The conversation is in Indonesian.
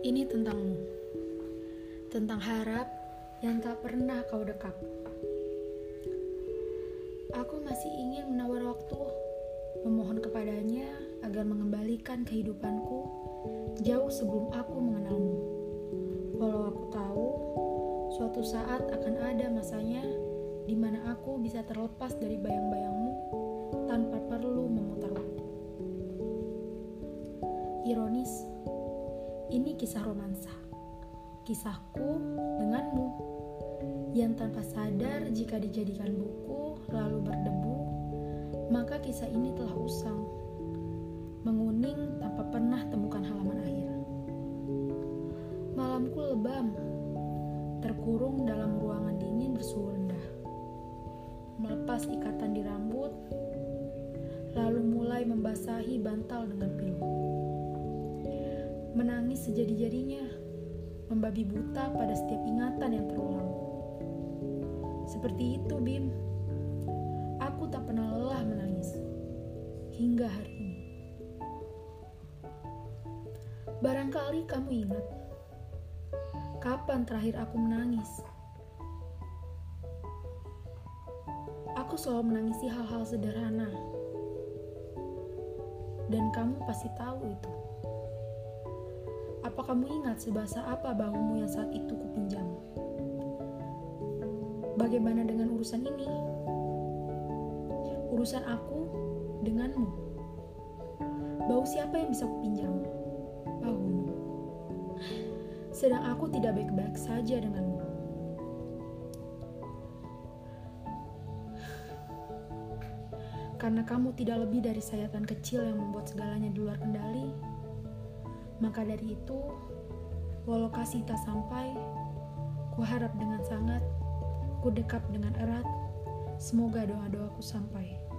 Ini tentangmu, tentang harap yang tak pernah kau dekap. Aku masih ingin menawar waktu, memohon kepadanya agar mengembalikan kehidupanku jauh sebelum aku mengenalmu. Walau aku tahu, suatu saat akan ada masanya di mana aku bisa terlepas dari bayang-bayangmu tanpa perlu memutar ini kisah romansa. Kisahku denganmu yang tanpa sadar jika dijadikan buku lalu berdebu, maka kisah ini telah usang, menguning tanpa pernah temukan halaman akhir. Malamku lebam, terkurung dalam ruangan dingin bersuhu rendah. Melepas ikatan di rambut, lalu mulai membasahi bantal dengan pilu menangis sejadi-jadinya, membabi buta pada setiap ingatan yang terulang. Seperti itu, Bim. Aku tak pernah lelah menangis hingga hari ini. Barangkali kamu ingat kapan terakhir aku menangis. Aku selalu menangisi hal-hal sederhana, dan kamu pasti tahu itu. Apa kamu ingat sebahasa apa bahumu yang saat itu kupinjam? Bagaimana dengan urusan ini? Urusan aku denganmu. Bau siapa yang bisa kupinjam? Bahumu. Sedang aku tidak baik-baik saja denganmu. Karena kamu tidak lebih dari sayatan kecil yang membuat segalanya di luar kendali, maka dari itu, walau kasih tak sampai, ku harap dengan sangat, ku dekap dengan erat, semoga doa-doaku sampai.